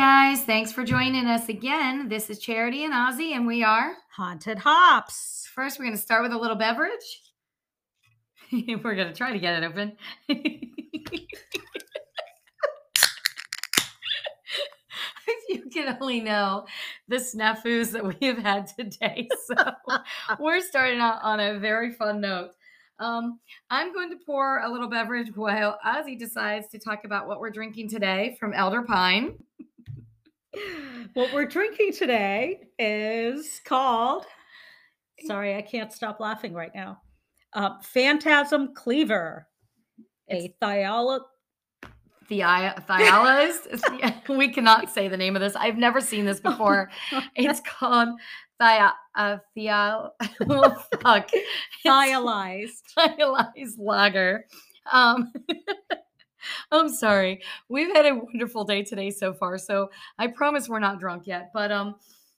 Guys, thanks for joining us again. This is Charity and Ozzy, and we are Haunted Hops. first. We're going to start with a little beverage. we're going to try to get it open. If you can only know the snafus that we have had today. So we're starting out on a very fun note. Um, I'm going to pour a little beverage while Ozzy decides to talk about what we're drinking today from Elder Pine. What we're drinking today is called, sorry, I can't stop laughing right now. Uh, Phantasm Cleaver, a thiola. Thia- Thialas. we cannot say the name of this. I've never seen this before. It's called Thia uh, Thia oh, fuck. Thiolized. Thiolized lager. Um, I'm sorry. We've had a wonderful day today so far, so I promise we're not drunk yet. But um,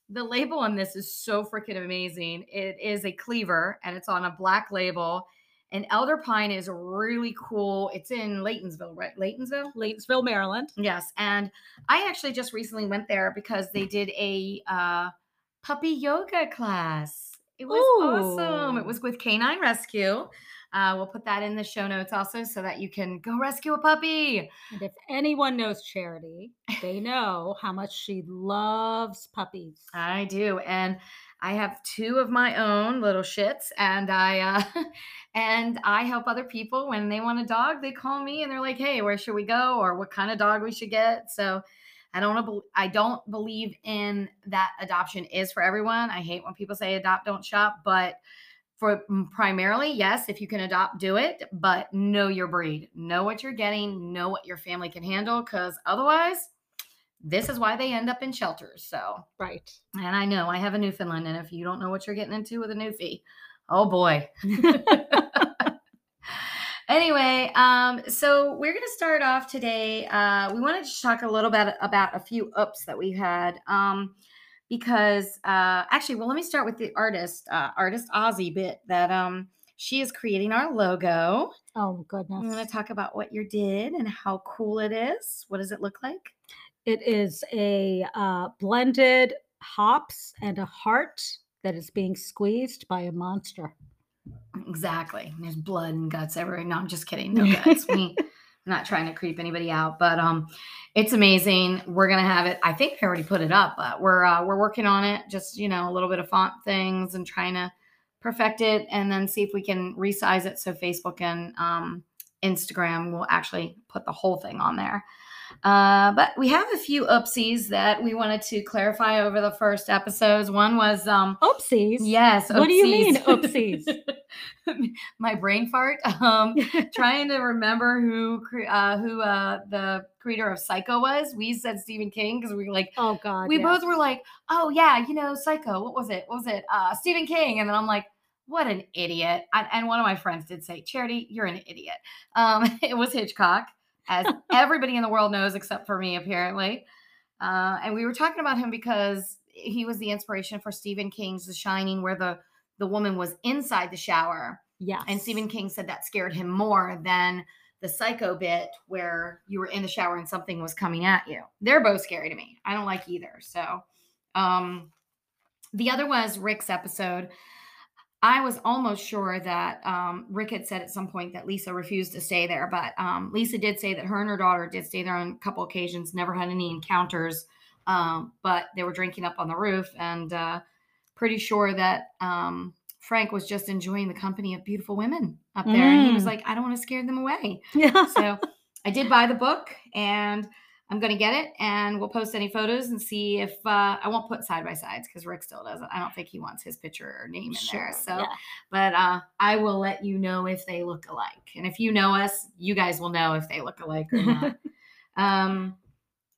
the label on this is so freaking amazing. It is a cleaver, and it's on a black label. And Elder Pine is really cool. It's in Laytonsville, right? Laytonsville? Laytonsville, Maryland. Yes. And I actually just recently went there because they did a uh, puppy yoga class. It was awesome. It was with Canine Rescue. Uh, we'll put that in the show notes also so that you can go rescue a puppy. And if anyone knows Charity, they know how much she loves puppies. I do. And I have two of my own little shits and I uh and I help other people when they want a dog, they call me and they're like, "Hey, where should we go or what kind of dog we should get?" So I don't I don't believe in that adoption is for everyone. I hate when people say adopt don't shop, but for primarily, yes, if you can adopt, do it, but know your breed. Know what you're getting, know what your family can handle cuz otherwise this is why they end up in shelters. So, Right. and I know I have a Newfoundland, and if you don't know what you're getting into with a Newfie, oh boy. anyway, um, so we're gonna start off today. Uh, we wanted to talk a little bit about a few ups that we've had. Um, because uh, actually, well, let me start with the artist, uh, artist Ozzy bit that um she is creating our logo. Oh, goodness! I'm going to talk about what you did and how cool it is. What does it look like? It is a uh, blended hops and a heart that is being squeezed by a monster. Exactly. There's blood and guts everywhere. No, I'm just kidding. No guts. we, I'm not trying to creep anybody out, but um, it's amazing. We're gonna have it. I think I already put it up, but we're uh, we're working on it. Just you know, a little bit of font things and trying to perfect it, and then see if we can resize it so Facebook and um, Instagram will actually put the whole thing on there. Uh, but we have a few oopsies that we wanted to clarify over the first episodes. One was um, Oopsies. Yes. What do you mean, oopsies? My brain fart. Um, trying to remember who uh, who uh, the creator of Psycho was. We said Stephen King because we were like, oh God. we yes. both were like, oh yeah, you know, Psycho. What was it? What was it? Uh, Stephen King. And then I'm like, what an idiot. I, and one of my friends did say, Charity, you're an idiot. Um, it was Hitchcock, as everybody in the world knows except for me, apparently. Uh, and we were talking about him because he was the inspiration for Stephen King's The Shining, where the the woman was inside the shower, Yeah. and Stephen King said that scared him more than the psycho bit where you were in the shower and something was coming at you. They're both scary to me. I don't like either. So, um, the other was Rick's episode. I was almost sure that um, Rick had said at some point that Lisa refused to stay there, but um, Lisa did say that her and her daughter did stay there on a couple occasions, never had any encounters, um, but they were drinking up on the roof, and uh, pretty sure that um, Frank was just enjoying the company of beautiful women up there, and he was Mm. like, "I don't want to scare them away." Yeah. So I did buy the book, and I'm gonna get it, and we'll post any photos and see if uh, I won't put side by sides because Rick still doesn't. I don't think he wants his picture or name in there. So, yeah. but uh, I will let you know if they look alike, and if you know us, you guys will know if they look alike or not. um.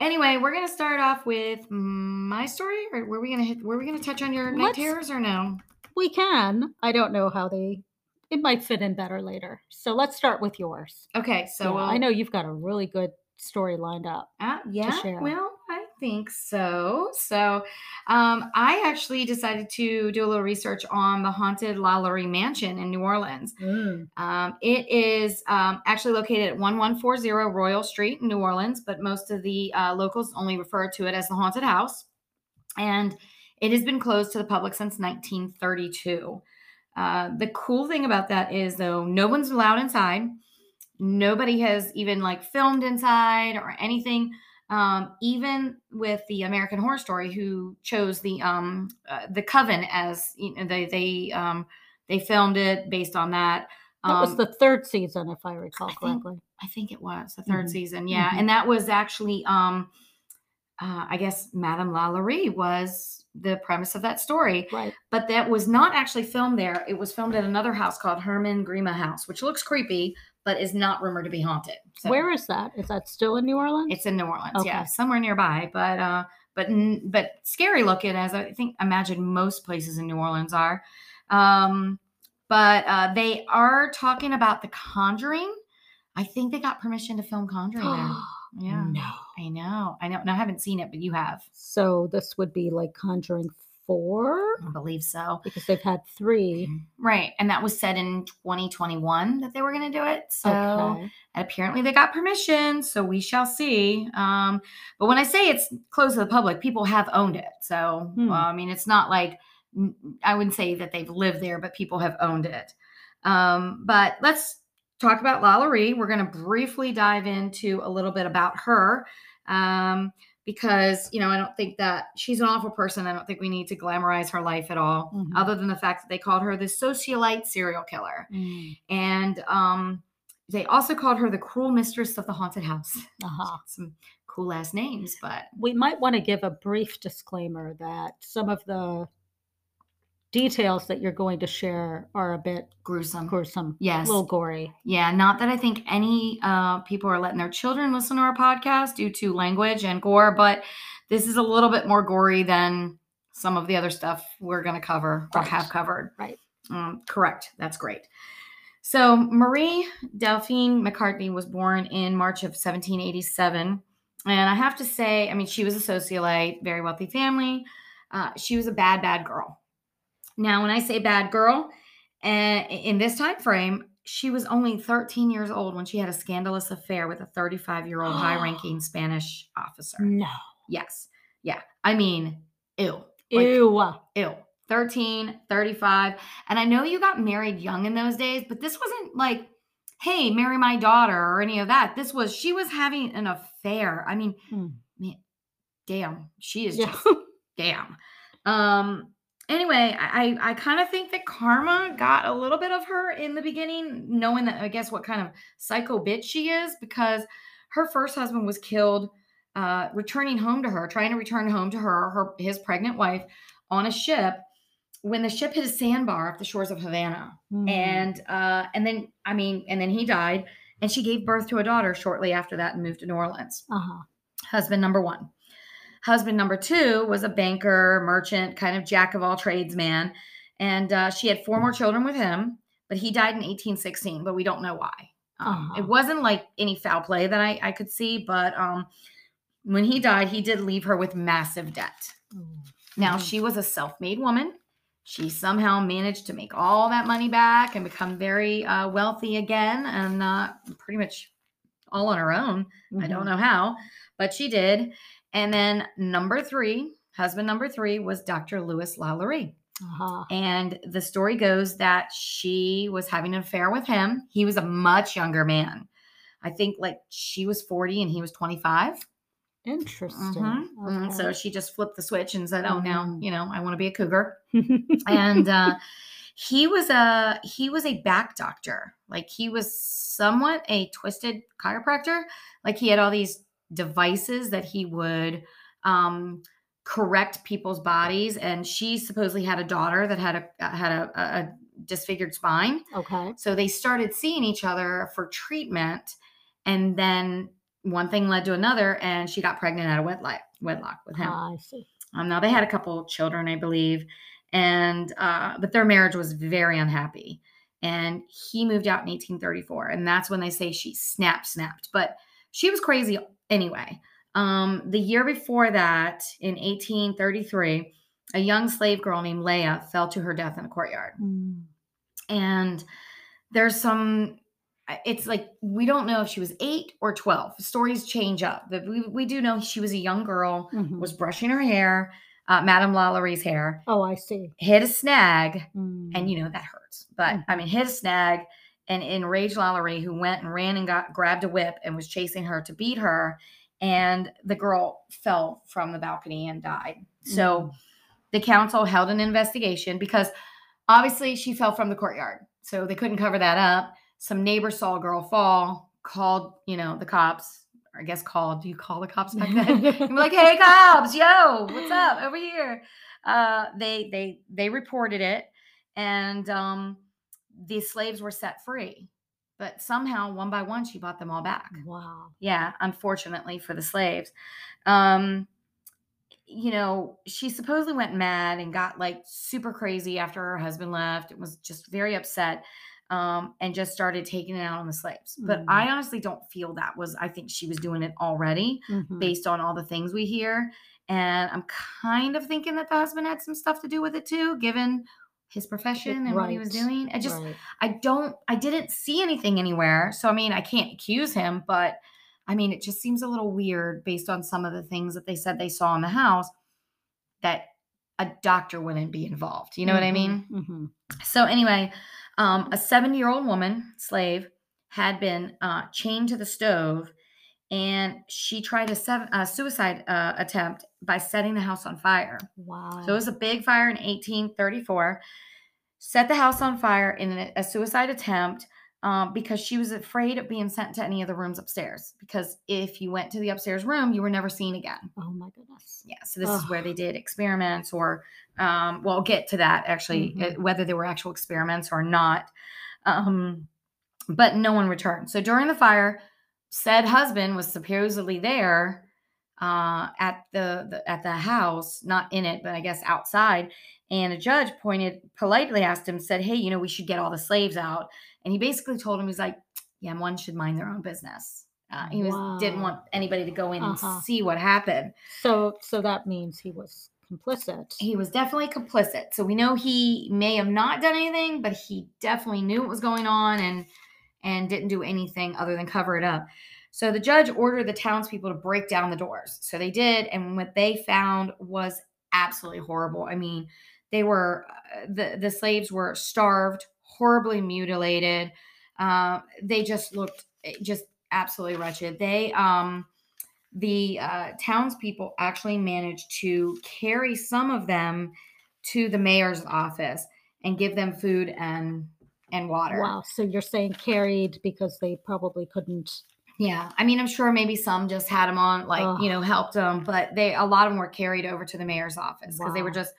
Anyway, we're gonna start off with my story, or were we gonna hit? Were we gonna touch on your night terrors or no? we can. I don't know how they. It might fit in better later. So let's start with yours. Okay, so Yeah, we'll, I know you've got a really good story lined up. Uh, yeah. Well, I think so. So, um, I actually decided to do a little research on the haunted Lalaurie Mansion in New Orleans. Mm. Um, it is um, actually located at 1140 Royal Street in New Orleans, but most of the uh, locals only refer to it as the haunted house. And it has been closed to the public since 1932. Uh, the cool thing about that is, though, no one's allowed inside. Nobody has even like filmed inside or anything. Um, even with the American Horror Story, who chose the um, uh, the Coven as you know, they they um, they filmed it based on that. That was Um, the third season, if I recall I think- correctly. I think it was the 3rd Mhm. season. Yeah. Mhm. And that was actually um uh I guess Madame Lalaurie was the premise of that story. Right. But that was not actually filmed there. It was filmed at another house called Hermann-Grima House, which looks creepy, but is not rumored to be haunted. So Where is that? Is that still in New Orleans? it's in New Orleans, yeah, somewhere nearby. But uh but but scary looking as I think imagine most places in New Orleans are. Um but uh they are talking about the conjuring. I think they got permission to film Conjuring there. Yeah. No. I know. I know. And I haven't seen it, but you have. So this would be like Conjuring 4 I believe so. because they've had three. Right. And that was said in 2021 that they were going to do it. So Okay. and apparently they got permission. So we shall see. Um, but when I say it's closed to the public, people have owned it. So, Hmm. uh, I mean, it's not like I wouldn't say that they've lived there, but people have owned it. Um, but let's talk about Lalaurie. We're going to briefly dive into a little bit about her. Um, because you know, I don't think that she's an awful person. I don't think we need to glamorize her life at all, Mhm. other than the fact that they called her the socialite serial killer Mm. and um, they also called her the cruel mistress of the haunted house. Uh-huh. Some cool ass names, but We might want to give a brief disclaimer that some of the details that you're going to share are a bit gruesome. gruesome, Yes. a little gory. Yeah, not that I think any uh, people are letting their children listen to our podcast due to language and gore, but this is a little bit more gory than some of the other stuff we're going to cover or have covered. Right. Um, correct. That's great. So Marie Delphine Macarty was born in March of 1787. And I have to say, I mean, she was a socialite, very wealthy family. Uh, she was a bad, bad girl. Now, when I say bad girl, uh, in this time frame, she was only 13 years old when she had a scandalous affair with a 35 year old high ranking Spanish officer. No. Yes. Yeah. I mean, ew. Like, Ew. Ew. 13, 35. And I know you got married young in those days, but this wasn't like, hey, marry my daughter or any of that. This was, she was having an affair. I mean, Hmm. man, damn, she is Yeah. just, damn. Um, anyway, I, I kind of think that karma got a little bit of her in the beginning, knowing that, I guess, what kind of psycho bitch she is, because her first husband was killed uh, returning home to her, trying to return home to her, her his pregnant wife on a ship when the ship hit a sandbar off the shores of Havana. Mm. And uh, and then I mean, and then he died, and she gave birth to a daughter shortly after that and moved to New Orleans. uh-huh. Husband number one. Husband number two was a banker, merchant, kind of jack of all trades man. And uh, she had four more children with him, but he died in 1816, but we don't know why. Um, It Uh-huh. wasn't like any foul play that I, I could see, but um, when he died, he did leave her with massive debt. Mm. Now, she was a self made woman. She somehow managed to make all that money back and become very uh, wealthy again and uh, pretty much all on her own. I don't Mhm. know how, but she did. And then number three, husband number three was Dr. Louis Lalaurie. Uh-huh. And the story goes that she was having an affair with him. He was a much younger man. I think like she was 40 and he was 25. Interesting. Mhm. And so she just flipped the switch and said, "Oh, now Mhm. you know I want to be a cougar." and uh, he was a he was a back doctor. Like he was somewhat a twisted chiropractor. Like he had all these devices that he would um, correct people's bodies. And she supposedly had a daughter that had a had a, a, disfigured spine. okay. So they started seeing each other for treatment, and then one thing led to another, and she got pregnant out of wedlock wedlock with him. Ah, I see. Um, now they had a couple children, I believe, and uh, but their marriage was very unhappy. And he moved out in 1834, and that's when they say she snapped, snapped. But she was crazy anyway. Um, the year before that, in 1833, a young slave girl named Leah fell to her death in a courtyard. Mm. And there's some, it's like we don't know if she was eight or 12. Stories change up, but we, we do know she was a young girl, Mhm. was brushing her hair, uh, Madame Lalaurie's hair, Oh, I see. hit a snag, Mm. and you know that hurts. But I mean, hit a snag and enraged Lalaurie, who went and ran and got grabbed a whip and was chasing her to beat her, and the girl fell from the balcony and died. So the council held an investigation because obviously she fell from the courtyard, so they couldn't cover that up. Some neighbors saw a girl fall, called you know the cops. Or I guess called. Do you call the cops back then? Be like, "Hey, cops, yo, what's up over here?" Uh, they they they reported it, and um, the slaves were set free. But somehow, one by one, she bought them all back. wow. Yeah, unfortunately for the slaves. Um, you know, she supposedly went mad and got like super crazy after her husband left. It was just very upset um, and just started taking it out on the slaves. But Mm. I honestly don't feel that was, I think she was doing it already Mhm. based on all the things we hear. And I'm kind of thinking that the husband had some stuff to do with it too, given his profession and what he was doing. I just, Right. I don't, I didn't see anything anywhere. So, I mean, I can't accuse him, but I mean, it just seems a little weird based on some of the things that they said they saw in the house that a doctor wouldn't be involved. You know what I mean? mhm. So, anyway, um, a seven year old woman, slave, had been uh, chained to the stove and she tried a seven, uh, suicide uh, attempt by setting the house on fire. Wow. So it was a big fire in 1834. Set the house on fire in a, a suicide attempt um, because she was afraid of being sent to any of the rooms upstairs. Because if you went to the upstairs room, you were never seen again. oh my goodness. Yeah. So this is where they did experiments, or um, well, I'll get to that actually, uh, whether they were actual experiments or not. Um, but no one returned. So during the fire, said husband was supposedly there uh, at the, the at the house, not in it, but I guess outside. And a judge pointed politely asked him, said, "Hey, you know, we should get all the slaves out." And he basically told him, he's like, "Yeah, one should mind their own business." Uh, he was didn't want anybody to go in Uh-huh. and see what happened. So so that means he was complicit. He was definitely complicit. So we know he may have not done anything, but he definitely knew what was going on and and didn't do anything other than cover it up. So the judge ordered the townspeople to break down the doors. So they did, and what they found was absolutely horrible. I mean, they were uh, the the slaves were starved, horribly mutilated. Uh, they just looked eh, just absolutely wretched. They um the uh, townspeople actually managed to carry some of them to the mayor's office and give them food and and water. Wow. So you're saying carried because they probably couldn't. Yeah, I mean, I'm sure maybe some just had them on, like you know, helped them, but they a lot of them were carried over to the mayor's office because they were just.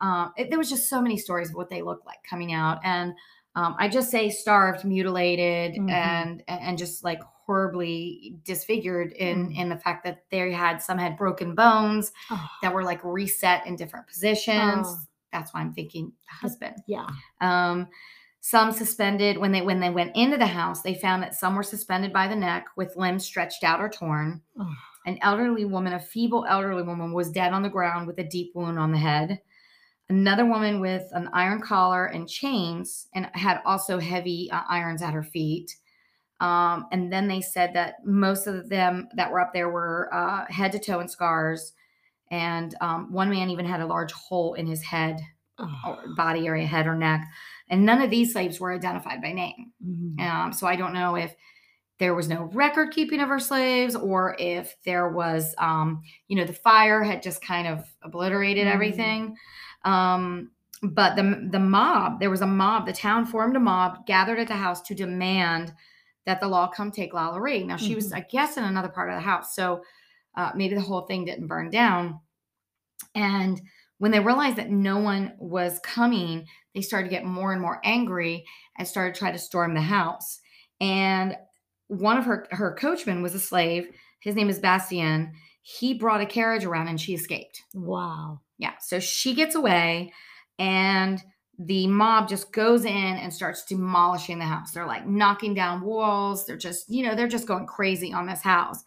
Um, it, there was just so many stories of what they looked like coming out, and um, I just say starved, mutilated, Mhm. and and just like horribly disfigured in Mm. in the fact that they had some had broken bones Oh, that were like reset in different positions. Oh. That's why I'm thinking husband. yeah. Um, some suspended when they when they went into the house, they found that some were suspended by the neck with limbs stretched out or torn. Oh. An elderly woman, a feeble elderly woman, was dead on the ground with a deep wound on the head. Another woman with an iron collar and chains, and had also heavy uh, irons at her feet. Um, and then they said that most of them that were up there were uh, head to toe in scars, and um, one man even had a large hole in his head Oh. or body area, head or neck. And none of these slaves were identified by name. Mhm. Um, so I don't know if there was no record keeping of her slaves or if there was, um, you know, the fire had just kind of obliterated Mm. everything. Um, but the the mob, there was a mob. The town formed a mob, gathered at the house to demand that the law come take Lalaurie. Now she was, Mhm. I guess, in another part of the house, so uh, maybe the whole thing didn't burn down. And when they realized that no one was coming, they started to get more and more angry and started to try to storm the house. And one of her her coachmen was a slave. His name is Bastien. He brought a carriage around and she escaped. Wow. Yeah. So she gets away and the mob just goes in and starts demolishing the house. They're like knocking down walls. They're just, you know, they're just going crazy on this house.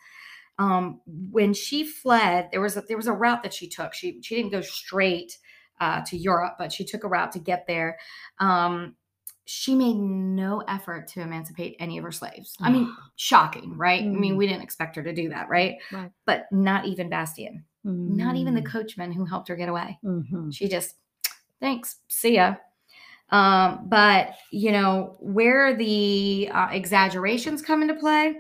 Um, when she fled, there was a, there was a route that she took. She she didn't go straight uh, to Europe, but she took a route to get there. Um, she made no effort to emancipate any of her slaves. I mean, shocking, right? I mean, Mm. we didn't expect her to do that, right? Right. But not even Bastien, not even the Mm. coachman who helped her get away. Mhm. She just, thanks, see ya. Um, but you know where the uh, exaggerations come into play.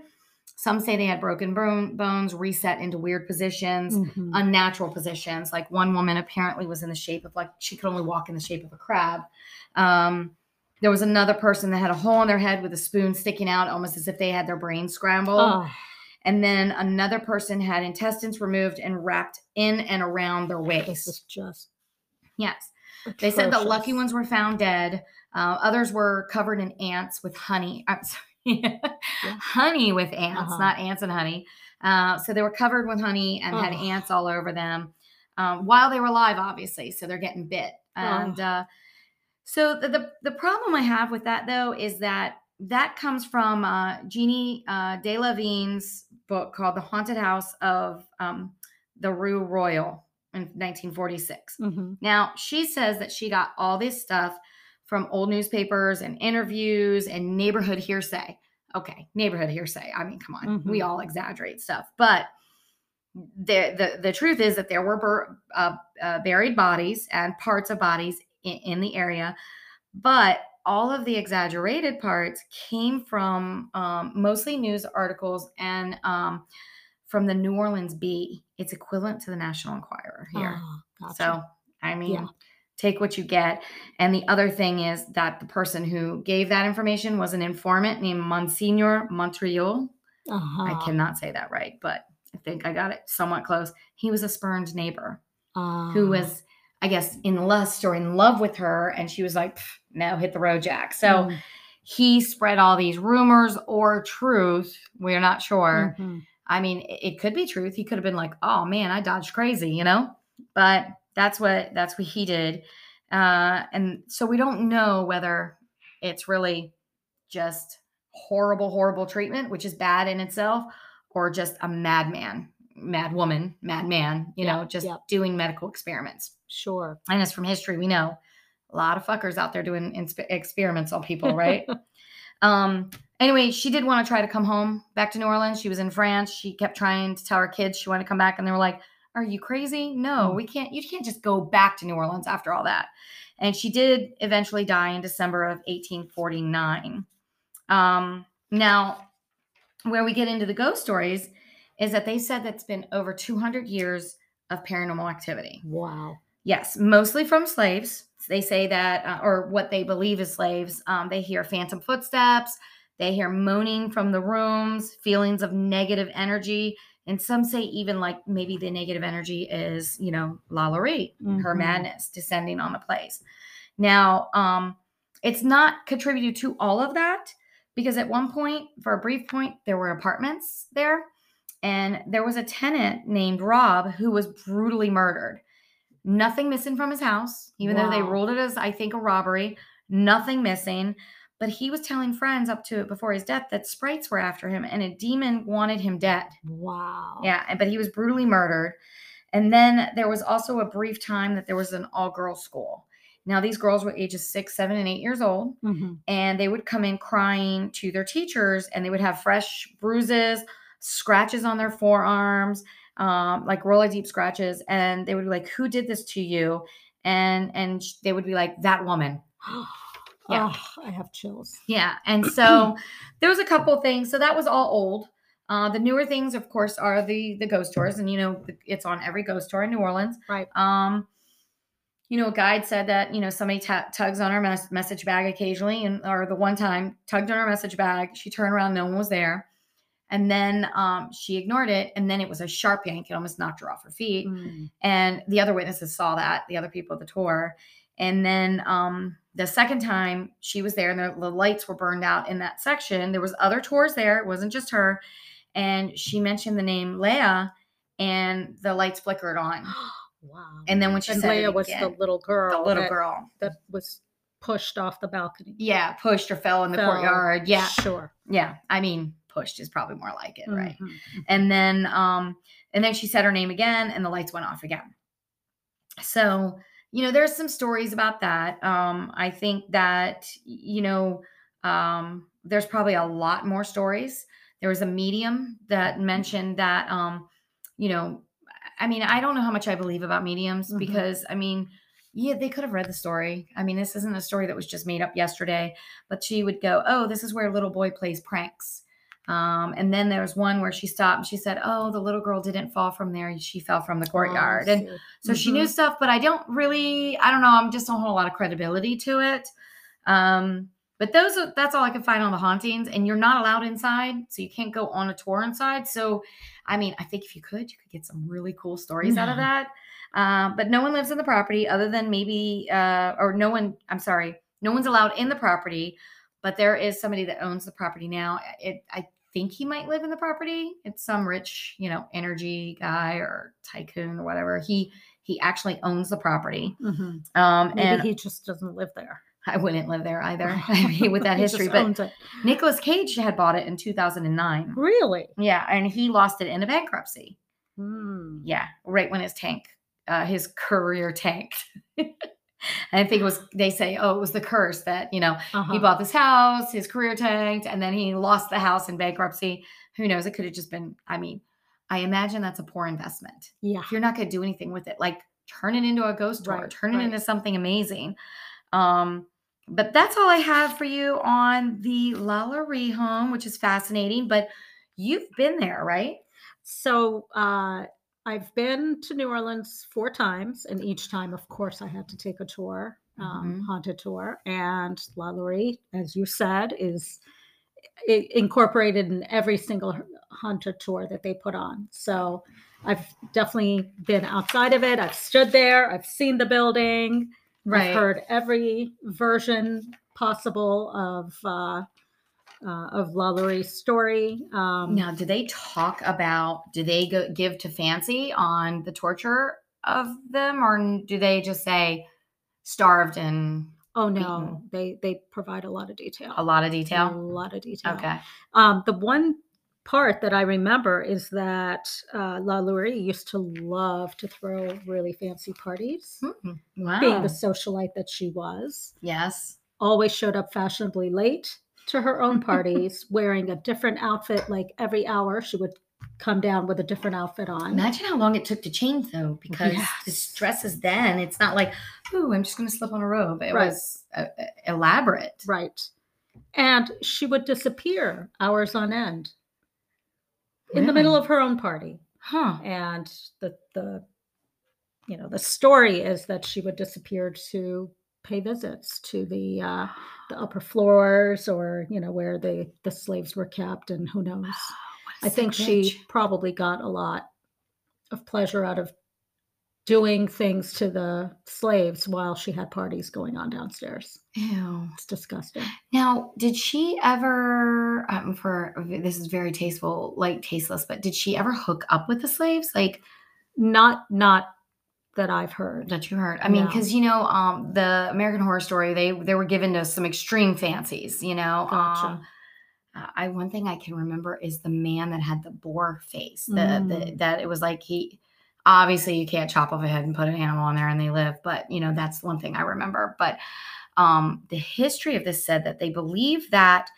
Some say they had broken bones, reset into weird positions, Mhm. unnatural positions. Like one woman apparently was in the shape of like she could only walk in the shape of a crab. Um, there was another person that had a hole in their head with a spoon sticking out, almost as if they had their brain scrambled. Oh, And then another person had intestines removed and wrapped in and around their waist. this is just. Yes. They said the lucky ones were found dead. Uh, others were covered in ants with honey. I'm sorry. honey with ants, Uh-huh. not ants and honey. Uh, so they were covered with honey and had ants all over them um, while they were alive, obviously. So they're getting bit. And uh, so the, the the problem I have with that though is that that comes from uh, Jeannie uh, De La Vigne's book called "The Haunted House of um, the Rue Royal" in 1946. Mhm. Now, she says that she got all this stuff from old newspapers and interviews and neighborhood hearsay. Okay, neighborhood hearsay. I mean, come on, we all exaggerate stuff, but the the, the truth is that there were bur- uh, uh, buried bodies and parts of bodies in, in the area, but all of the exaggerated parts came from um, mostly news articles and um, from the New Orleans Bee. It's equivalent to the National Enquirer here. Oh, gotcha. So, I mean, Yeah. Take what you get. And the other thing is that the person who gave that information was an informant named Monsignor Montreal. uh-huh. I cannot say that right, but I think I got it somewhat close. He was a spurned neighbor who Ah. was, I guess, in lust or in love with her. And she was like, "Pff, no, hit the road, Jack. So Mm, he spread all these rumors or truth. We're not sure. mhm. I mean, it could be truth. He could have been like, "Oh man, I dodged crazy," you know. But that's what that's what he did, uh, and so we don't know whether it's really just horrible, horrible treatment, which is bad in itself, or just a madman, mad woman, madman, you know, Yep, just yep. doing medical experiments. Sure. And as from history, we know a lot of fuckers out there doing inspe- experiments on people, right? um. Anyway, she did want to try to come home back to New Orleans. She was in France. She kept trying to tell her kids she wanted to come back, and they were like, "Are you crazy? No, Mm. we can't. You can't just go back to New Orleans after all that." And she did eventually die in December of 1849. Um. Now, where we get into the ghost stories is that they said that's been over 200 years of paranormal activity. Wow. Yes, mostly from slaves. They say that, uh, or what they believe is slaves. Um, they hear phantom footsteps. They hear moaning from the rooms, feelings of negative energy. And some say even like maybe the negative energy is, you know, Lalaurie, her Mhm. madness descending on the place. Now, um, it's not contributed to all of that because at one point, for a brief point, there were apartments there. And there was a tenant named Rob who was brutally murdered. Nothing missing from his house, even though they ruled it as, I think, a robbery. Nothing missing. But he was telling friends up to before his death that sprites were after him and a demon wanted him dead. Wow. Yeah, but he was brutally murdered. And then there was also a brief time that there was an all girls school. Now, these girls were ages six, seven, and eight years old, Mhm. and they would come in crying to their teachers, and they would have fresh bruises, scratches on their forearms, um, like really deep scratches. And they would be like, Who did this to you? And and they would be like, That woman. Yeah. Oh, I have chills. Yeah. And so there was a couple things. So that was all old. Uh, the newer things, of course, are the the ghost tours, and you know it's on every ghost tour in New Orleans. Right. Um, you know, a guide said that you know somebody ta- tugs on her mes- message bag occasionally, and or the one time tugged on her message bag, she turned around, no one was there, and then um, she ignored it, and then it was a sharp yank, it almost knocked her off her feet Mm. and the other witnesses saw that the other people at the tour and then um the second time she was there and the, the lights were burned out in that section there was other tours there it wasn't just her and she mentioned the name leah and the lights flickered on Wow. and then when she and said Leah it was the little girl. the little that, girl that was pushed off the balcony. yeah pushed or fell in the Fell. courtyard yeah Sure. yeah i mean pushed is probably more like it, right? Mhm. And then um and then she said her name again and the lights went off again. So, you know, there's some stories about that. Um I think that you know, um there's probably a lot more stories. There was a medium that mentioned that um you know, I mean, I don't know how much I believe about mediums Mhm. because I mean, yeah, they could have read the story. I mean, this isn't a story that was just made up yesterday, but she would go, "Oh, this is where little boy plays pranks." Um, and then there was one where she stopped and she said, "Oh, the little girl didn't fall from there; she fell from the Oh, courtyard." and see. so she knew Mhm. stuff, but I don't really, I don't know, I'm just don't hold a lot of credibility to it. Um, but those are that's all I can find on the hauntings, and you're not allowed inside, so you can't go on a tour inside. So, I mean, I think if you could, you could get some really cool stories out of that. Um, but no one lives in the property other than maybe, uh, or no one. I'm sorry, no one's allowed in the property, but there is somebody that owns the property now. It, I think he might live in the property. It's some rich, you know, energy guy or tycoon or whatever. He he actually owns the property. Mhm. Um, Maybe and he just doesn't live there. I wouldn't live there either. I mean, with that history, but. Nicolas Cage had bought it in 2009. Really? Yeah, and he lost it in a bankruptcy. Hmm. Yeah, right when his tank, uh, his career tanked. I think it was. They say, oh, it was the curse that you know he Uh-huh. bought this house, his career tanked, and then he lost the house in bankruptcy. Who knows? It could have just been. I mean, I imagine that's a poor investment. Yeah. If you're not going to do anything with it, like turn it into a ghost tour, Right, turn it into something amazing. Um, but that's all I have for you on the Lalaurie home, which is fascinating. But you've been there, right? So uh, I've been to New Orleans four times, and each time, of course, I had to take a tour, um, Mhm. haunted tour. And Lalaurie, as you said, is incorporated in every single haunted tour that they put on. So I've definitely been outside of it. I've stood there. I've seen the building. Right. I've heard every version possible of uh, uh, of Lalaurie's story. Um, Now, do they talk about? Do they go give to Fancy on the torture of them, or do they just say starved and Oh no, they they provide a lot of detail. a lot of detail. A lot of detail. Okay. Um, the one part that I remember is that uh, Lalaurie used to love to throw really fancy parties. Hmm, Wow. Being the socialite that she was, yes. always showed up fashionably late to her own parties, wearing a different outfit. Like every hour, she would come down with a different outfit on. Imagine how long it took to change, though, because the Yes. dresses then, it's not like, ooh, I'm just going to slip on a robe. It Right. was uh, uh, elaborate. Right. And she would disappear hours on end in the middle of her own party. Huh. and the the you know the story is that she would disappear to pay visits to the uh, the upper floors or you know where the the slaves were kept and who knows i think she probably got a lot of pleasure out of doing things to the slaves while she had parties going on downstairs Ew. it's disgusting Now, did she ever, um, for this is very tasteful, like tasteless, but did she ever hook up with the slaves? Like not not that i've heard that you heard? I mean, No. because you know, um, the American Horror Story, they they were given to some extreme fancies. You know, Gotcha. um, I one thing I can remember is the man that had the boar face. The, the Mm. that it was like he obviously you can't chop off a head and put an animal on there and they live, but you know that's one thing I remember. But um, the history of this said that they believe that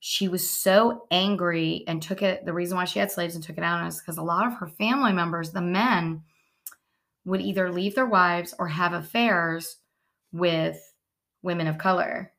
she was so angry and took it. The reason why she had slaves and took it out is because a lot of her family members, the men, would either leave their wives or have affairs with women of color.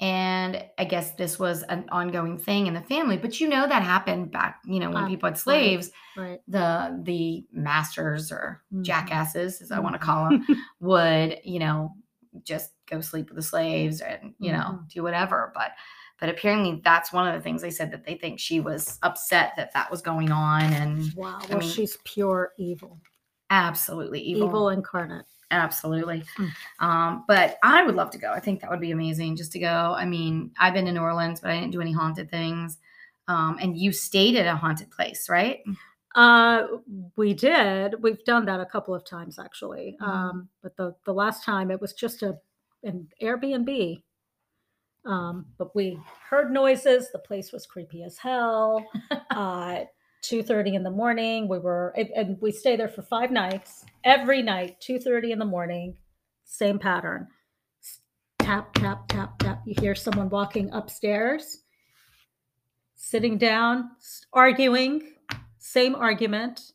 And I guess this was an ongoing thing in the family, but you know that happened back, you know, when Uh, people had slaves, right the the masters or Mhm. jackasses, as I want to Mhm. call them, would, you know, just go sleep with the slaves and, you know, Mhm. do whatever. But but apparently that's one of the things they said that they think she was upset that that was going on and wow I well mean, she's pure evil absolutely evil. evil incarnate Absolutely. Mm. Um, but I would love to go. I think that would be amazing just to go. I mean, I've been to New Orleans, but I didn't do any haunted things. Um, and you stayed at a haunted place, right? Uh, we did. We've done that a couple of times actually. Mhm. Um, but the the last time it was just a an Airbnb, Um, but we heard noises. The place was creepy as hell. uh, 2.30 in the morning. We were and- we stay there for five nights. Every night 2.30 in the morning same pattern. Tap tap tap tap. You hear someone walking upstairs sitting down arguing same argument.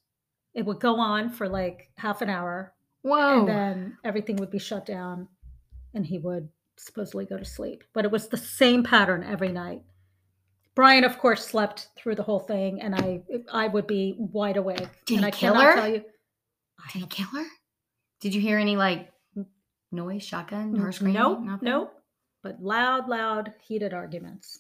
It would go on for like half an hour. Whoa. and then everything would be shut down and he would supposedly go to sleep. But it was the same pattern every night brian of course slept through the whole thing and i i would be wide awake Did and he i kill her? tell you Did he kill her? Did you hear any like noise, shotgun, her screaming? nope Nothing? nope but loud loud heated arguments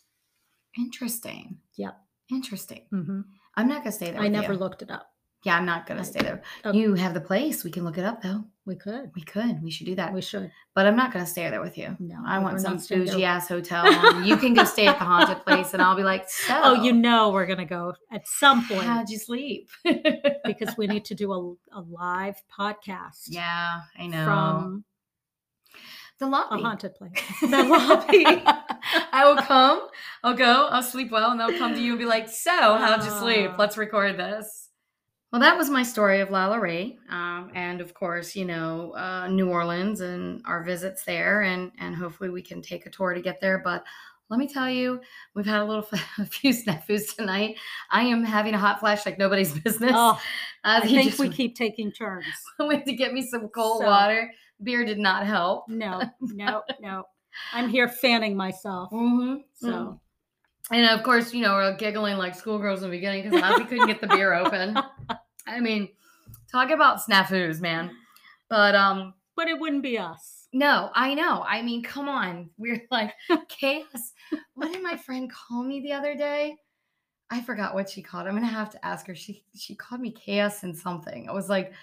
Interesting. Yep. Interesting. hmm I'm not gonna stay there. i never you. looked it up Yeah, I'm not gonna stay there. Oh. You have the place. We can look it up though. we could We could. We should do that. we should But I'm not gonna stay there with you. no I want some bougie ass hotel. you can go stay at the haunted place, and I'll be like, so. oh you know we're gonna go at some point How'd you sleep? because we need to do a, a live podcast yeah, I know. from the a haunted place the lobby. I will come. I'll go. I'll sleep well, and I'll come to you and be like, "So, how'd you sleep? Ah. Let's record this." Well, that was my story of Lalaurie, um, and of course, you know, uh, New Orleans and our visits there, and and hopefully we can take a tour to get there. But let me tell you, we've had a little a few snafus tonight. I am having a hot flash like nobody's business. oh I think just we keep taking turns. went to get me some cold So- water. Beer did not help. No, no, no. I'm here fanning myself. Mm-hmm. So And of course, you know, we're giggling like schoolgirls in the beginning because Ozzy couldn't get the beer open. I mean, talk about snafus, man. But um, but it wouldn't be us. no, I know. I mean, come on. We're like chaos. What did my friend call me the other day? I forgot what she called. I'm gonna have to ask her. She she called me chaos and something. I was like,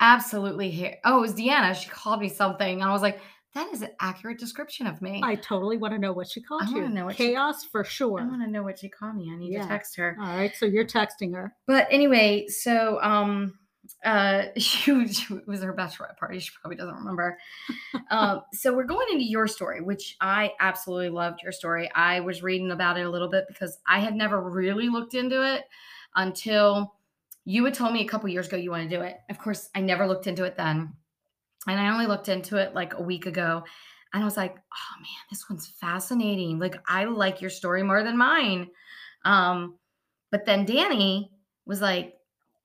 absolutely here. Oh, it was Deanna. She called me something. And I was like, that is an accurate description of me. I totally want to know what she called I you. know what she- Chaos for sure. I want to know what she called me. I need Yeah. to text her. All right, so you're texting her. But anyway, so um uh she, was- she was her bachelorette party. She probably doesn't remember. um so we're going into your story, which I absolutely loved your story. I was reading about it a little bit because I had never really looked into it until you had told me a couple years ago you want to do it. Of course, I never looked into it then. And I only looked into it like a week ago. And I was like, oh man, this one's fascinating. Like, I like your story more than mine. Um, but then Danny was like,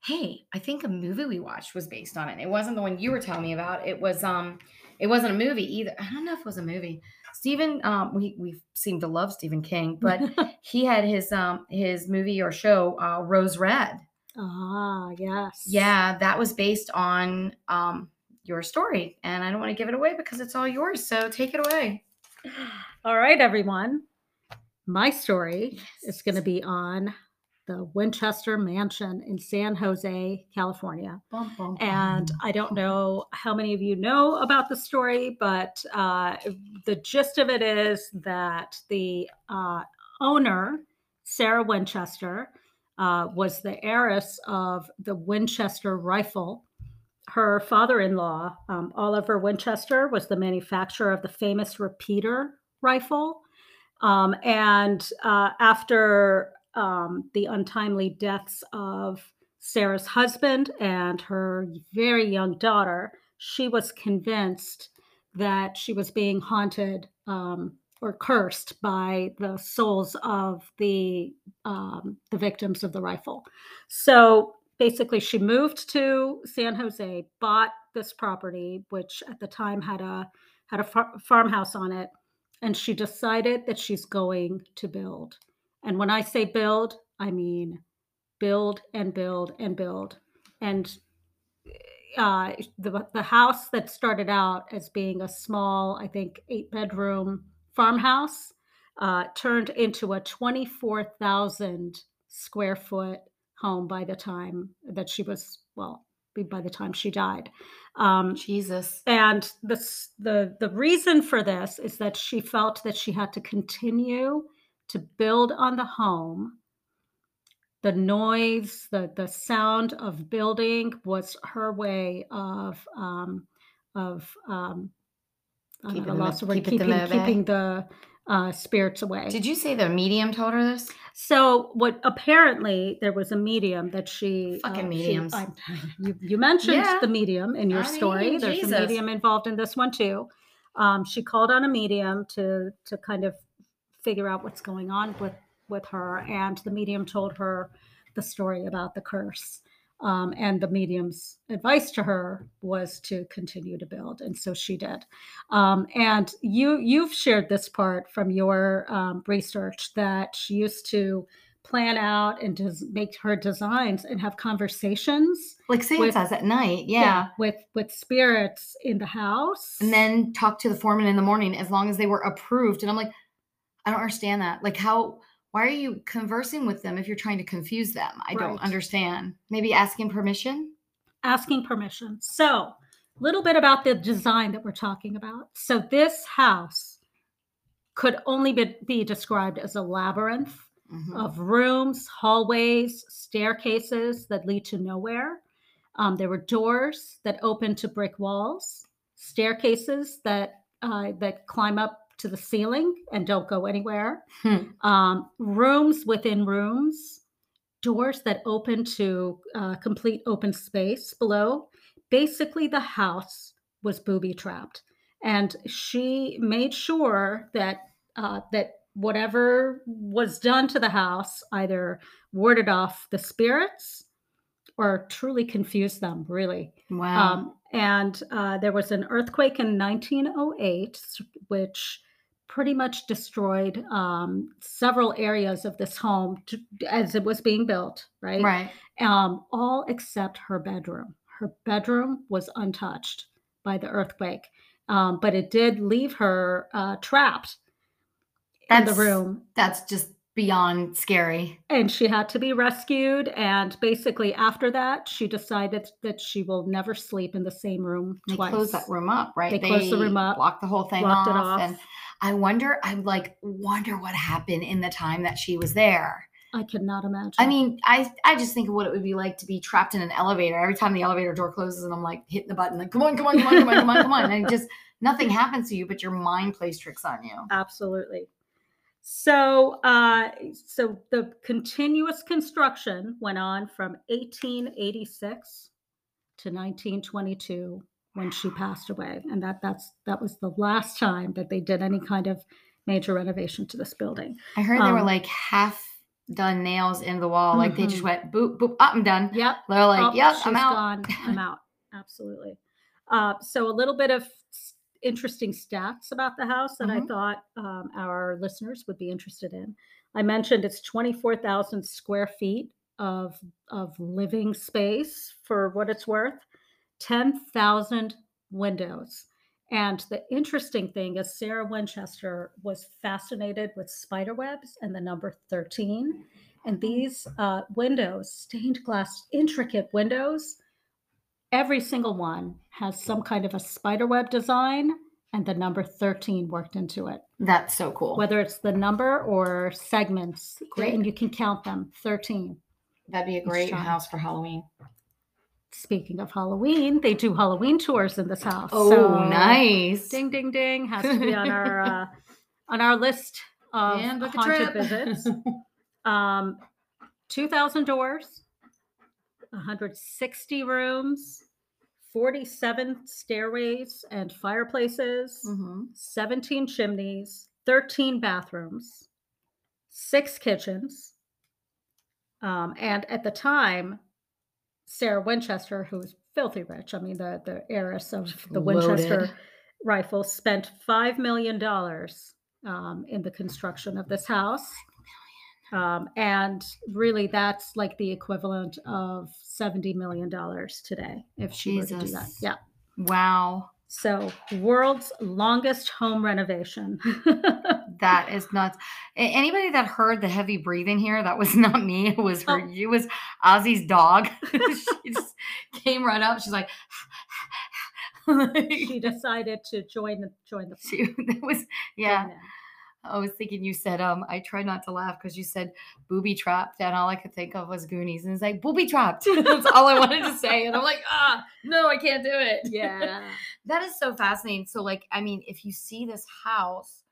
hey, I think a movie we watched was based on it. It wasn't the one you were telling me about. It was um, it wasn't a movie either. I don't know if it was a movie. Stephen, um, we we seem to love Stephen King, but he had his um his movie or show, uh, Rose Red. ah, yes. Yeah, that was based on um your story, and I don't want to give it away because it's all yours. So take it away. All right, everyone. My story is going to be on the Winchester Mansion in San Jose, California. Bum, bum, And. I don't know how many of you know about the story, but uh, the gist of it is that the uh, owner, Sarah Winchester, uh, was the heiress of the Winchester rifle. Her father in law, um, Oliver Winchester, was the manufacturer of the famous repeater rifle. Um, and uh, after um, the untimely deaths of Sarah's husband and her very young daughter, she was convinced that she was being haunted um, or cursed by the souls of the um, the victims of the rifle. So basically, she moved to San Jose, bought this property, which at the time had a had a far- farmhouse on it, and she decided that she's going to build. And when I say build, I mean build and build and build. And uh, the the house that started out as being a small, I think, eight bedroom farmhouse uh, turned into a twenty four thousand square foot home by the time that she was well by the time she died. Um, Jesus. and this the the reason for this is that she felt that she had to continue to build on the home the noise the the sound of building was her way of um of um I'm at a Keeping the- loss of word, keep it keeping keeping the uh, spirits away. Did you say the medium told her this? So what apparently there was a medium that she Fucking she- mediums. I- you, you mentioned Yeah. the medium in your I story. mean, There's Jesus. a medium involved in this one too. Um, she called on a medium to to kind of figure out what's going on with with her, and the medium told her the story about the curse. Um, and the medium's advice to her was to continue to build, and so she did. Um, and you you've shared this part from your um, research that she used to plan out and des- make her designs and have conversations Like Sam says at night, yeah. with with spirits in the house And then talk to the foreman in the morning as long as they were approved. And I'm like, I don't understand that. Like, how? Why are you conversing with them if you're trying to confuse them? I don't understand. Maybe asking permission. asking permission so a little bit about the design that we're talking about so this house could only be, be described as a labyrinth Mhm. of rooms, hallways, staircases that lead to nowhere. Um, there were doors that open to brick walls, staircases that uh, that climb up to the ceiling and don't go anywhere. Hmm. Um, rooms within rooms, doors that open to uh, complete open space below. Basically, the house was booby trapped, and she made sure that uh, that whatever was done to the house either warded off the spirits or truly confused them. Really, Wow. um, and uh, there was an earthquake in 1908, which pretty much destroyed um, several areas of this home to, as it was being built, right? right. Um, all except her bedroom. Her bedroom was untouched by the earthquake, um, but it did leave her uh, trapped in the room That's just beyond scary. and she had to be rescued and basically after that she decided that she will never sleep in the same room They twice closed that room up, right? They closed the room up, blocked the whole thing blocked off, it off. And I wonder, I like wonder what happened in the time that she was there. i cannot imagine I mean, I I just think of what it would be like to be trapped in an elevator. Every time the elevator door closes, and I'm like hitting the button, like, come on, come on, come on, come on, come on, come on. And just nothing happens to you, but your mind plays tricks on you. absolutely so uh so the continuous construction went on from 1886 to 1922 when she passed away and that that's that was the last time that they did any kind of major renovation to this building I heard they were Um, like half done nails in the wall, like they just Mhm. went boop boop, up, I'm done. yep They're like, Oh, yep, I'm out. gone. I'm out. Absolutely. Uh, so a little bit of interesting stats about the house that I Mhm. thought um, our listeners would be interested in. I mentioned it's 24,000 square feet of of living space for what it's worth, 10,000 windows. And the interesting thing is Sarah Winchester was fascinated with spider webs and the number 13. And these uh, windows, stained glass, intricate windows, every single one has some kind of a spider web design and the number 13 worked into it. That's so cool. Whether it's the number or segments, Great. and you can count them 13. That'd be a great house for Halloween. Speaking of Halloween, they do Halloween tours in this house. Oh, so nice. Ding, ding, ding has to be on our uh, on our list of And haunted visits. Um, 2,000 doors, 160 rooms, 47 stairways and fireplaces, Mhm. 17 chimneys, 13 bathrooms, six kitchens. Um, and at the time, Sarah Winchester, who was filthy rich, I mean, the, the heiress of the Winchester Loaded. rifle, spent $5 million um, in the construction of this house. Um, and really, that's like the equivalent of $70 million today if she were to do that. Yeah. Wow. So, world's longest home renovation. That is nuts. Anybody that heard the heavy breathing here, that was not me. It was her. Oh. It was Ozzy's dog. she just came right up. She's like, she decided to join the join the she, that was yeah. I was thinking you said um. I tried not to laugh because you said booby trapped, and all I could think of was Goonies, and it's like booby trapped. That's all I wanted to say, and I'm like, ah, no, I can't do it. Yeah. That is so fascinating. So, like, I mean, if you see this house,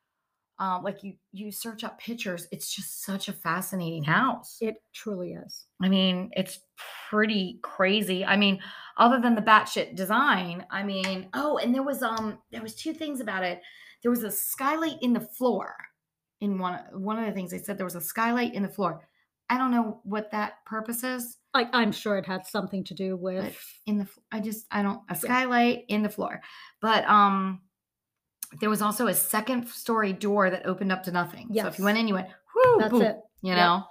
um, like you you search up pictures, it's just such a fascinating house. It truly is. I mean, it's pretty crazy. I mean, other than the batshit design, I mean, oh, and there was um there was two things about it. There was a skylight in the floor. In one one of the things they said there was a skylight in the floor. I don't know what that purpose is. Like I'm sure it had something to do with in the I just I don't a skylight in the floor. But um there was also a second story door that opened up to nothing. So if you went in, you went, whoo, that's boom, it. You Yep. know?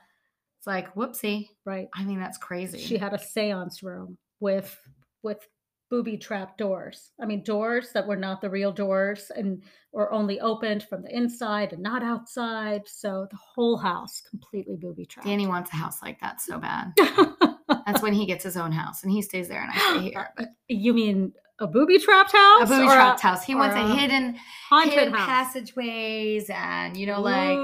It's like, whoopsie. Right. I mean, that's crazy. She had a seance room with with booby trap doors. I mean doors that were not the real doors and were only opened from the inside and not outside. So the whole house completely booby trapped. Danny wants a house like that so bad. That's when he gets his own house and he stays there and I stay here. You mean a booby trapped house? a booby trapped house. He wants a hidden, haunted hidden house. passageways and, you know, like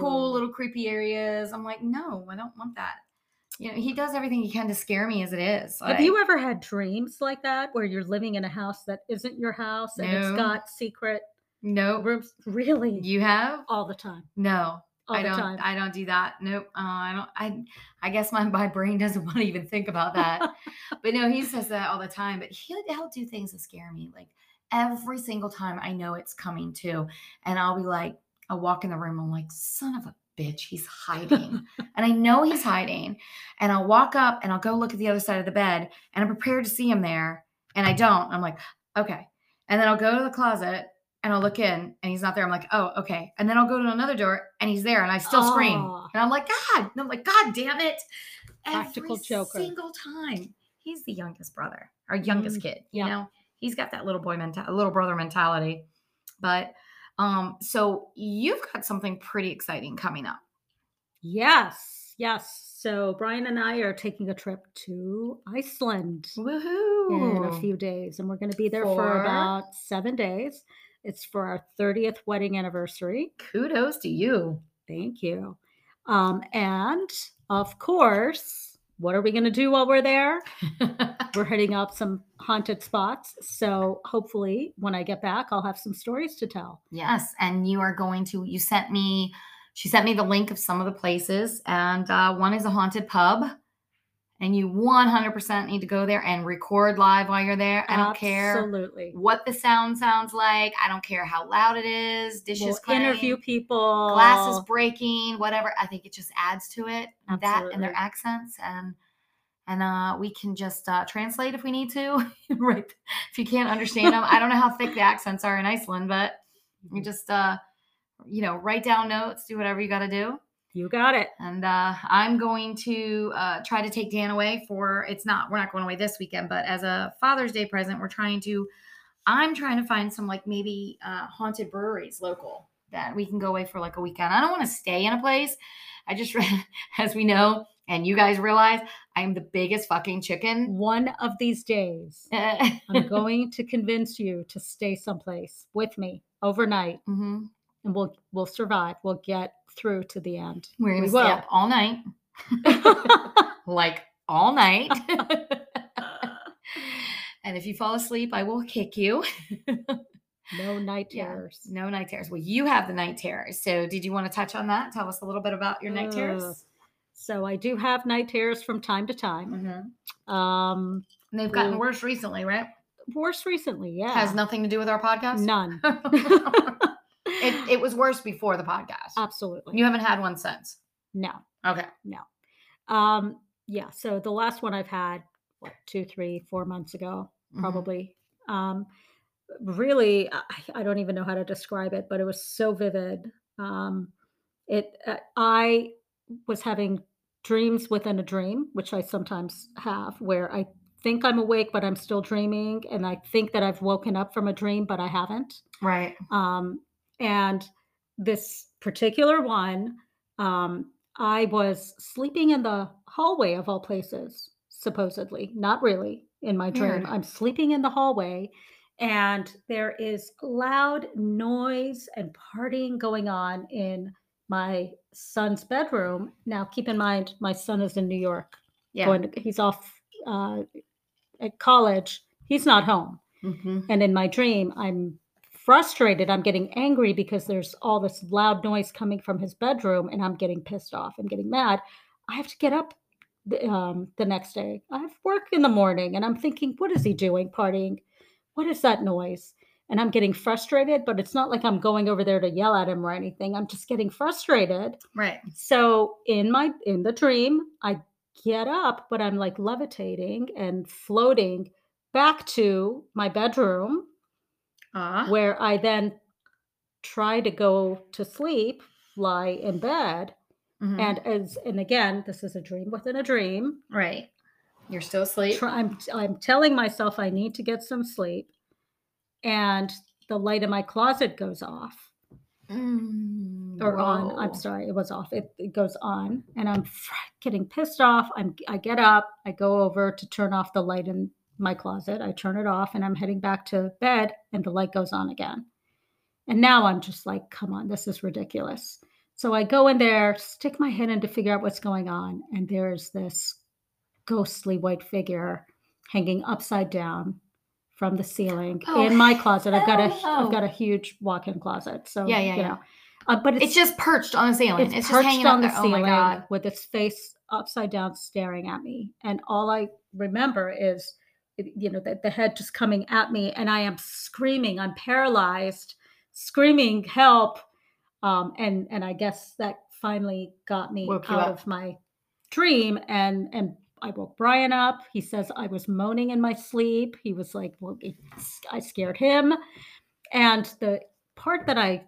cool little creepy areas. I'm like, no, I don't want that. You know, he does everything he can to scare me as it is. Have you ever had dreams like that where you're living in a house that isn't your house and it's got secret No. rooms? Really? You have? all the time. No. All I don't time. I don't do that. Nope. Uh, I don't I I guess my, my brain doesn't want to even think about that. but no, he says that all the time. But he'll he'll do things to scare me. Like every single time I know it's coming too. And I'll be like, I'll walk in the room, I'm like, son of a bitch, he's hiding. and I know he's hiding. And I'll walk up and I'll go look at the other side of the bed and I'm prepared to see him there. And I don't. I'm like, okay. And then I'll go to the closet and I'll look in and he's not there. I'm like, oh, okay. And then I'll go to another door and he's there and I still scream. And I'm like, God. And I'm like, God damn it. Practical Every joker. single time. He's the youngest brother, our youngest Mm, kid. You know, he's got that little boy mentality, little brother mentality. But um, so you've got something pretty exciting coming up. Yes, yes. So Brian and I are taking a trip to Iceland Woohoo. in a few days, and we're going to be there for, For? about seven days. It's for our 30th wedding anniversary. Kudos to you. Thank you. Um, and of course, what are we going to do while we're there? We're hitting up some haunted spots. So hopefully, when I get back, I'll have some stories to tell. Yes, and you are going to. You sent me. She sent me the link of some of the places, and uh, one is a haunted pub, and you 100% need to go there and record live while you're there. I don't care Absolutely. what the sound sounds like. I don't care how loud it is. Dishes We'll interview people. glasses breaking, whatever. I think it just adds to it. That and their accents and. And uh, we can just uh, translate if we need to. right. If you can't understand them, I don't know how thick the accents are in Iceland, but you just uh you know write down notes do whatever you got to do You got it. and uh i'm going to uh try to take dan away for it's not we're not going away this weekend but as a father's day present we're trying to i'm trying to find some like maybe uh haunted breweries local that we can go away for like a weekend i don't want to stay in a place i just as we know and you guys realize i am the biggest fucking chicken One of these days, I'm going to convince you to stay someplace with me overnight, Mhm. and we'll we'll survive. We'll get through to the end. we're gonna stay up all night like all night And if you fall asleep, I will kick you. no night Yeah, terrors. No night terrors. Well, you have the night terrors. So, did you want to touch on that? Tell us a little bit about your night terrors. So I do have night terrors from time to time. Mm-hmm. Um, And they've gotten Well- worse recently, right? worse recently, yeah. Has nothing to do with our podcast. None. it, it was worse before the podcast. Absolutely. You haven't had one since. no. Okay. Um, yeah. So the last one I've had, what, two, three, four months ago, Mhm. probably. Um, really, I, I don't even know how to describe it, but it was so vivid. Um, it, uh, I was having dreams within a dream, which I sometimes have, where I think I'm awake, but I'm still dreaming, and I think that I've woken up from a dream, but I haven't. Right. Um, and this particular one, um, I was sleeping in the hallway of all places, supposedly, not really in my dream. Weird. I'm sleeping in the hallway, and there is loud noise and partying going on in my son's bedroom. Now, keep in mind, my son is in New York. Yeah. Going to, he's off uh, at college. He's not home. Mhm. And in my dream, I'm frustrated. I'm getting angry because there's all this loud noise coming from his bedroom and I'm getting pissed off. I'm getting mad. I have to get up the, um, the next day. I have work in the morning and I'm thinking, what is he doing partying? What is that noise? And I'm getting frustrated, but it's not like I'm going over there to yell at him or anything. I'm just getting frustrated. Right. So in my in the dream, I get up, but I'm like levitating and floating back to my bedroom Uh, where I then try to go to sleep, lie in bed, mhm. and as and again, this is a dream within a dream. right. You're still asleep. Try, I'm I'm telling myself I need to get some sleep, and the light in my closet goes off Mm, or on. I'm sorry, it was off. It, it goes on, and I'm getting pissed off. I'm I get up, I go over to turn off the light in my closet. I turn it off, and I'm heading back to bed, and the light goes on again. And now I'm just like, come on, this is ridiculous. So I go in there, stick my head in to figure out what's going on, and there's this ghostly white figure hanging upside down from the ceiling Oh, in my closet. I've got a have got a huge walk-in closet. So Yeah, yeah, you yeah. know. Uh, but it's, It's just perched on the ceiling. it's, It's, just perched hanging on the there. Oh ceiling my god. with its face upside down staring at me. And all I remember is you know the, the head just coming at me and I am screaming. I'm paralyzed, screaming help. Um, and and I guess that finally got me Woke out of my dream and and I woke Brian up. He says I was moaning in my sleep. He was like, "Well, I scared him." And the part that I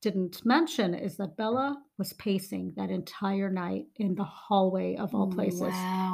didn't mention is that Bella was pacing that entire night in the hallway of all places,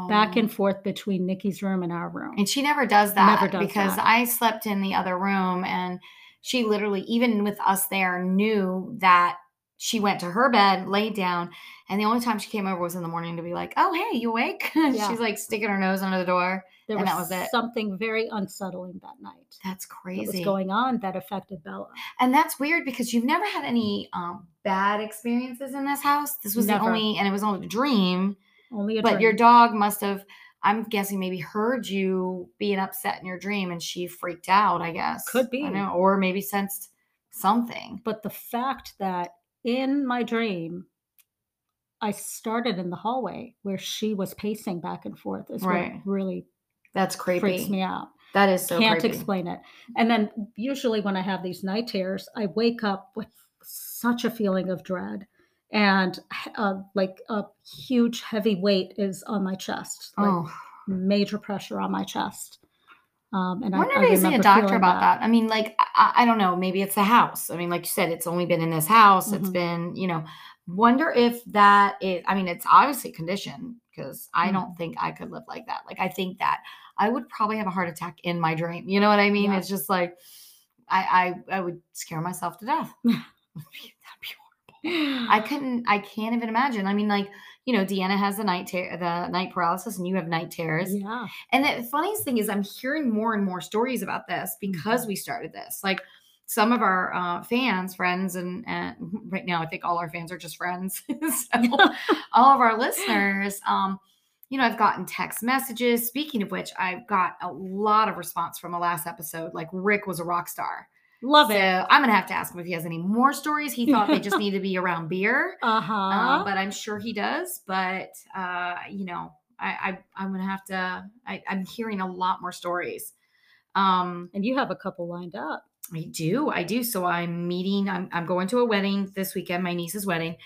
back and forth between Nikki's room and our room. And she never does that Never does because that. I slept in the other room and she literally, even with us there, knew that she went to her bed, laid down, and the only time she came over was in the morning to be like, "Oh, hey, you awake?" Yeah. She's like sticking her nose under the door. There and was, that was it. something very unsettling that night That's that crazy. was going on that affected Bella. And that's weird because you've never had any um, bad experiences in this house. This was Never. the only, and it was only a dream. Only a dream. But your dog must have, I'm guessing, maybe heard you being upset in your dream, and she freaked out. I guess Could I be. know, or maybe sensed something. But the fact that in my dream, I started in the hallway where she was pacing back and forth is Right. what really That's creepy. freaks me out. That is so Can't creepy. explain it. And then usually when I have these night terrors, I wake up with such a feeling of dread and uh, like a huge heavy weight is on my chest, like Oh, major pressure on my chest. Um, and I I, wonder I if you see a doctor about that. I mean, like, I, I don't know. Maybe it's the house. I mean, like you said, it's only been in this house. It's Mhm. been, you know, wonder if that is, I mean, it's obviously conditioned because I Mhm. don't think I could live like that. Like, I think that I would probably have a heart attack in my dream. You know what I mean? Yeah. It's just like, I, I, I would scare myself to death. That'd be horrible. I couldn't, I can't even imagine. I mean, like, you know, Deanna has the night ter- the night paralysis and you have night terrors. Yeah. And the funniest thing is, I'm hearing more and more stories about this because we started this. Like some of our uh, fans, friends, and, and right now I think all our fans are just friends. so all of our listeners, um, you know, I've gotten text messages. Speaking of which, I've got a lot of response from the last episode. Like Rick was a rock star. Love so it. I'm gonna have to ask him if he has any more stories. He thought they just need to be around beer. Uh-huh. Uh, but I'm sure he does. But uh, you know, I, I I'm gonna have to. I, I'm hearing a lot more stories. Um, and you have a couple lined up. I do, I do. So I'm meeting. I'm I'm going to a wedding this weekend, my niece's wedding,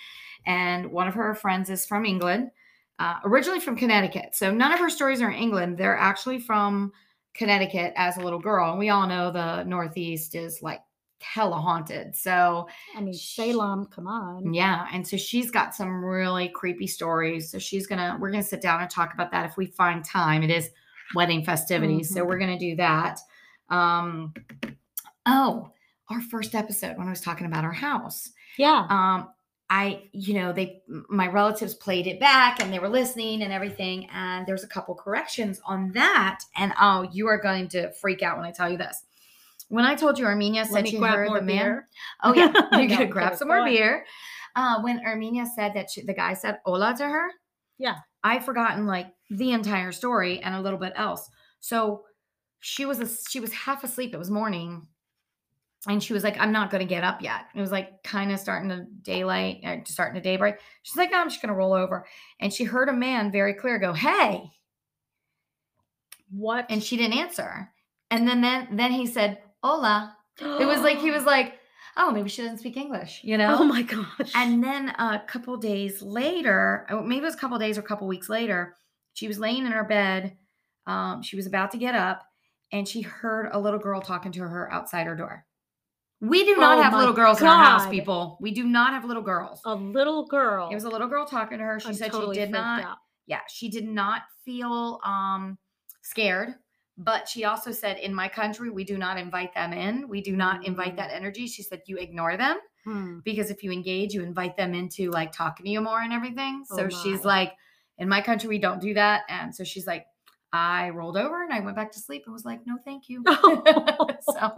and one of her friends is from England, uh, originally from Connecticut. So none of her stories are in England. They're actually from Connecticut as a little girl, and we all know the Northeast is like hella haunted. So I mean, Salem, come on. yeah, and so she's got some really creepy stories. So she's gonna we're gonna sit down and talk about that if we find time. It is wedding festivities, so Mhm. we're gonna do that. Um oh, our first episode when I was talking about our house. Yeah. Um I, you know, they my relatives played it back and they were listening and everything, and there's a couple corrections on that. And oh, you are going to freak out when I tell you this. When I told you Armenia said she heard the man. Oh yeah, you gotta grab some more on. beer. Uh, when Armenia said that she, the guy said "hola" to her, Yeah. I'd forgotten like the entire story and a little bit else. So she was a, she was half asleep. It was morning, and she was like, I'm not going to get up yet. It was like kind of starting to daylight, uh, starting to daybreak. She's like, no, I'm just going to roll over. And she heard a man very clear go, Hey. What? And she didn't answer. And then, then, then he said, Hola. It was like, he was like, Oh, maybe she doesn't speak English, you know? Oh my gosh. And then a couple days later, oh, maybe it was a couple days or a couple weeks later, she was laying in her bed. Um, she was about to get up and she heard a little girl talking to her outside her door. We do not Oh have little girls in our house, people. We do not have little girls. a little girl. It was a little girl talking to her. She I'm said totally she did not out. yeah, she did not feel um scared, but she also said in my country we do not invite them in. We do not invite Mm. that energy. She said you ignore them Hmm. because if you engage, you invite them into like talking to you more and everything. Oh So she's like, in my country, we don't do that. And so she's like, I rolled over and I went back to sleep and was like, no, thank you. so,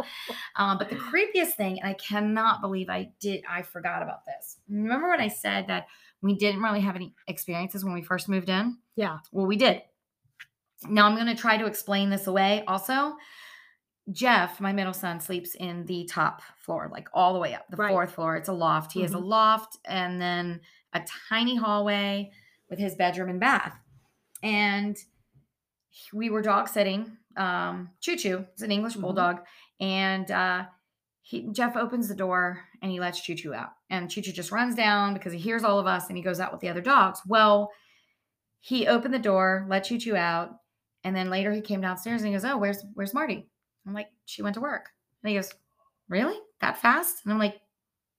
um, but the creepiest thing, and I cannot believe I did, I forgot about this. Remember when I said that we didn't really have any experiences when we first moved in? Yeah. Well, we did. Now I'm going to try to explain this away. Also, Jeff, my middle son, sleeps in the top floor, like all the way up, the Right. fourth floor. It's a loft. He has a Mhm. loft and then a tiny hallway with his bedroom and bath. And we were dog sitting. Um, Choo Choo is an English Mhm. bulldog, and uh, he, Jeff opens the door and he lets Choo Choo out, and Choo Choo just runs down because he hears all of us, and he goes out with the other dogs. Well, he opened the door, let Choo Choo out, and then later he came downstairs and he goes, "Oh, where's where's Marty?" I'm like, "She went to work," and he goes, "Really? That fast?" And I'm like,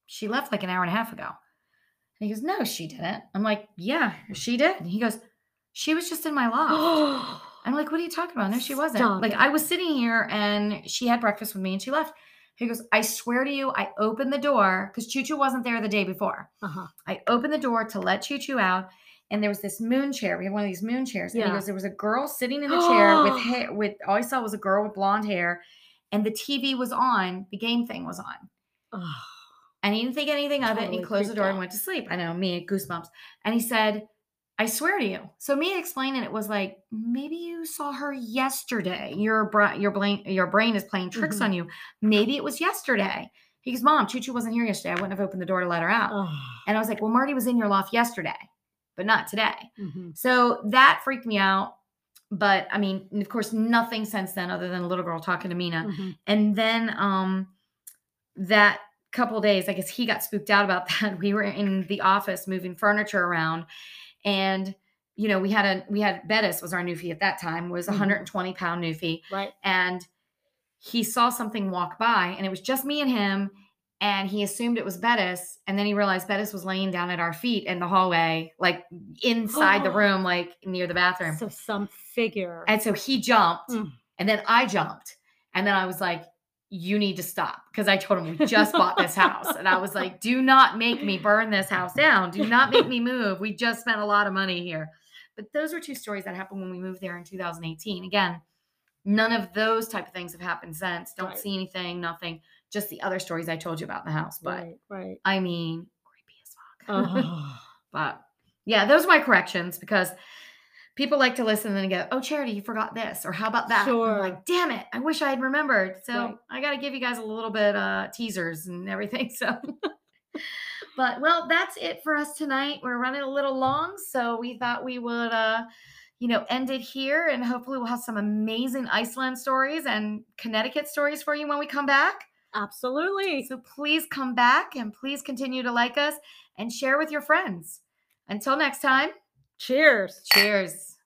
"She left like an hour and a half ago." And he goes, "No, she didn't." I'm like, "Yeah, she did." And he goes, "She was just in my loft." I'm like, what are you talking about? No, she wasn't. Stop like. I was sitting here and she had breakfast with me and she left. He goes, I swear to you, I opened the door because Choo Choo wasn't there the day before. uh-huh. I opened the door to let Choo Choo out, and there was this moon chair. We have one of these moon chairs. And he goes, There was a girl sitting in the chair with hair, with all I saw was a girl with blonde hair, and the TV was on, the game thing was on. Ugh. And he didn't think anything of it. And he closed the door and went to sleep. I know, me, goosebumps. And he said, I swear to you. So me explaining it was like, maybe you saw her yesterday. Your bra- your brain your brain is playing tricks Mhm. on you. Maybe it was yesterday. He goes, Mom, Choo Choo wasn't here yesterday. I wouldn't have opened the door to let her out. Ugh. And I was like, Well, Marty was in your loft yesterday, but not today. Mhm. So that freaked me out. But I mean, of course, nothing since then other than a little girl talking to Mina. Mhm. And then um that couple days, I guess he got spooked out about that. We were in the office moving furniture around and you know, we had a we had Bettis was our newfie at that time, was a Mhm. 120 pound newfie. Right. And he saw something walk by and it was just me and him. And he assumed it was Bettis. And then he realized Bettis was laying down at our feet in the hallway, like inside the room, like near the bathroom. So some figure. And so he jumped, Mm. and then I jumped. And then I was like, You need to stop. Because I told him we just bought this house. And I was like, Do not make me burn this house down. Do not make me move. We just spent a lot of money here. But those were two stories that happened when we moved there in 2018. Again, none of those type of things have happened since. Don't Right. see anything, nothing. Just the other stories I told you about in the house. But right. Right. I mean, creepy as fuck. Ugh. But yeah, those are my corrections because people like to listen and then go, "Oh, Charity, you forgot this," or "How about that?" And I'm Sure. like, damn it, I wish I had remembered. So Right. I got to give you guys a little bit uh teasers and everything. So, but well, that's it for us tonight. We're running a little long, so we thought we would uh you know end it here and hopefully we'll have some amazing iceland stories and connecticut stories for you when we come back Absolutely. so please come back and please continue to like us and share with your friends. Until next time, Cheers. cheers.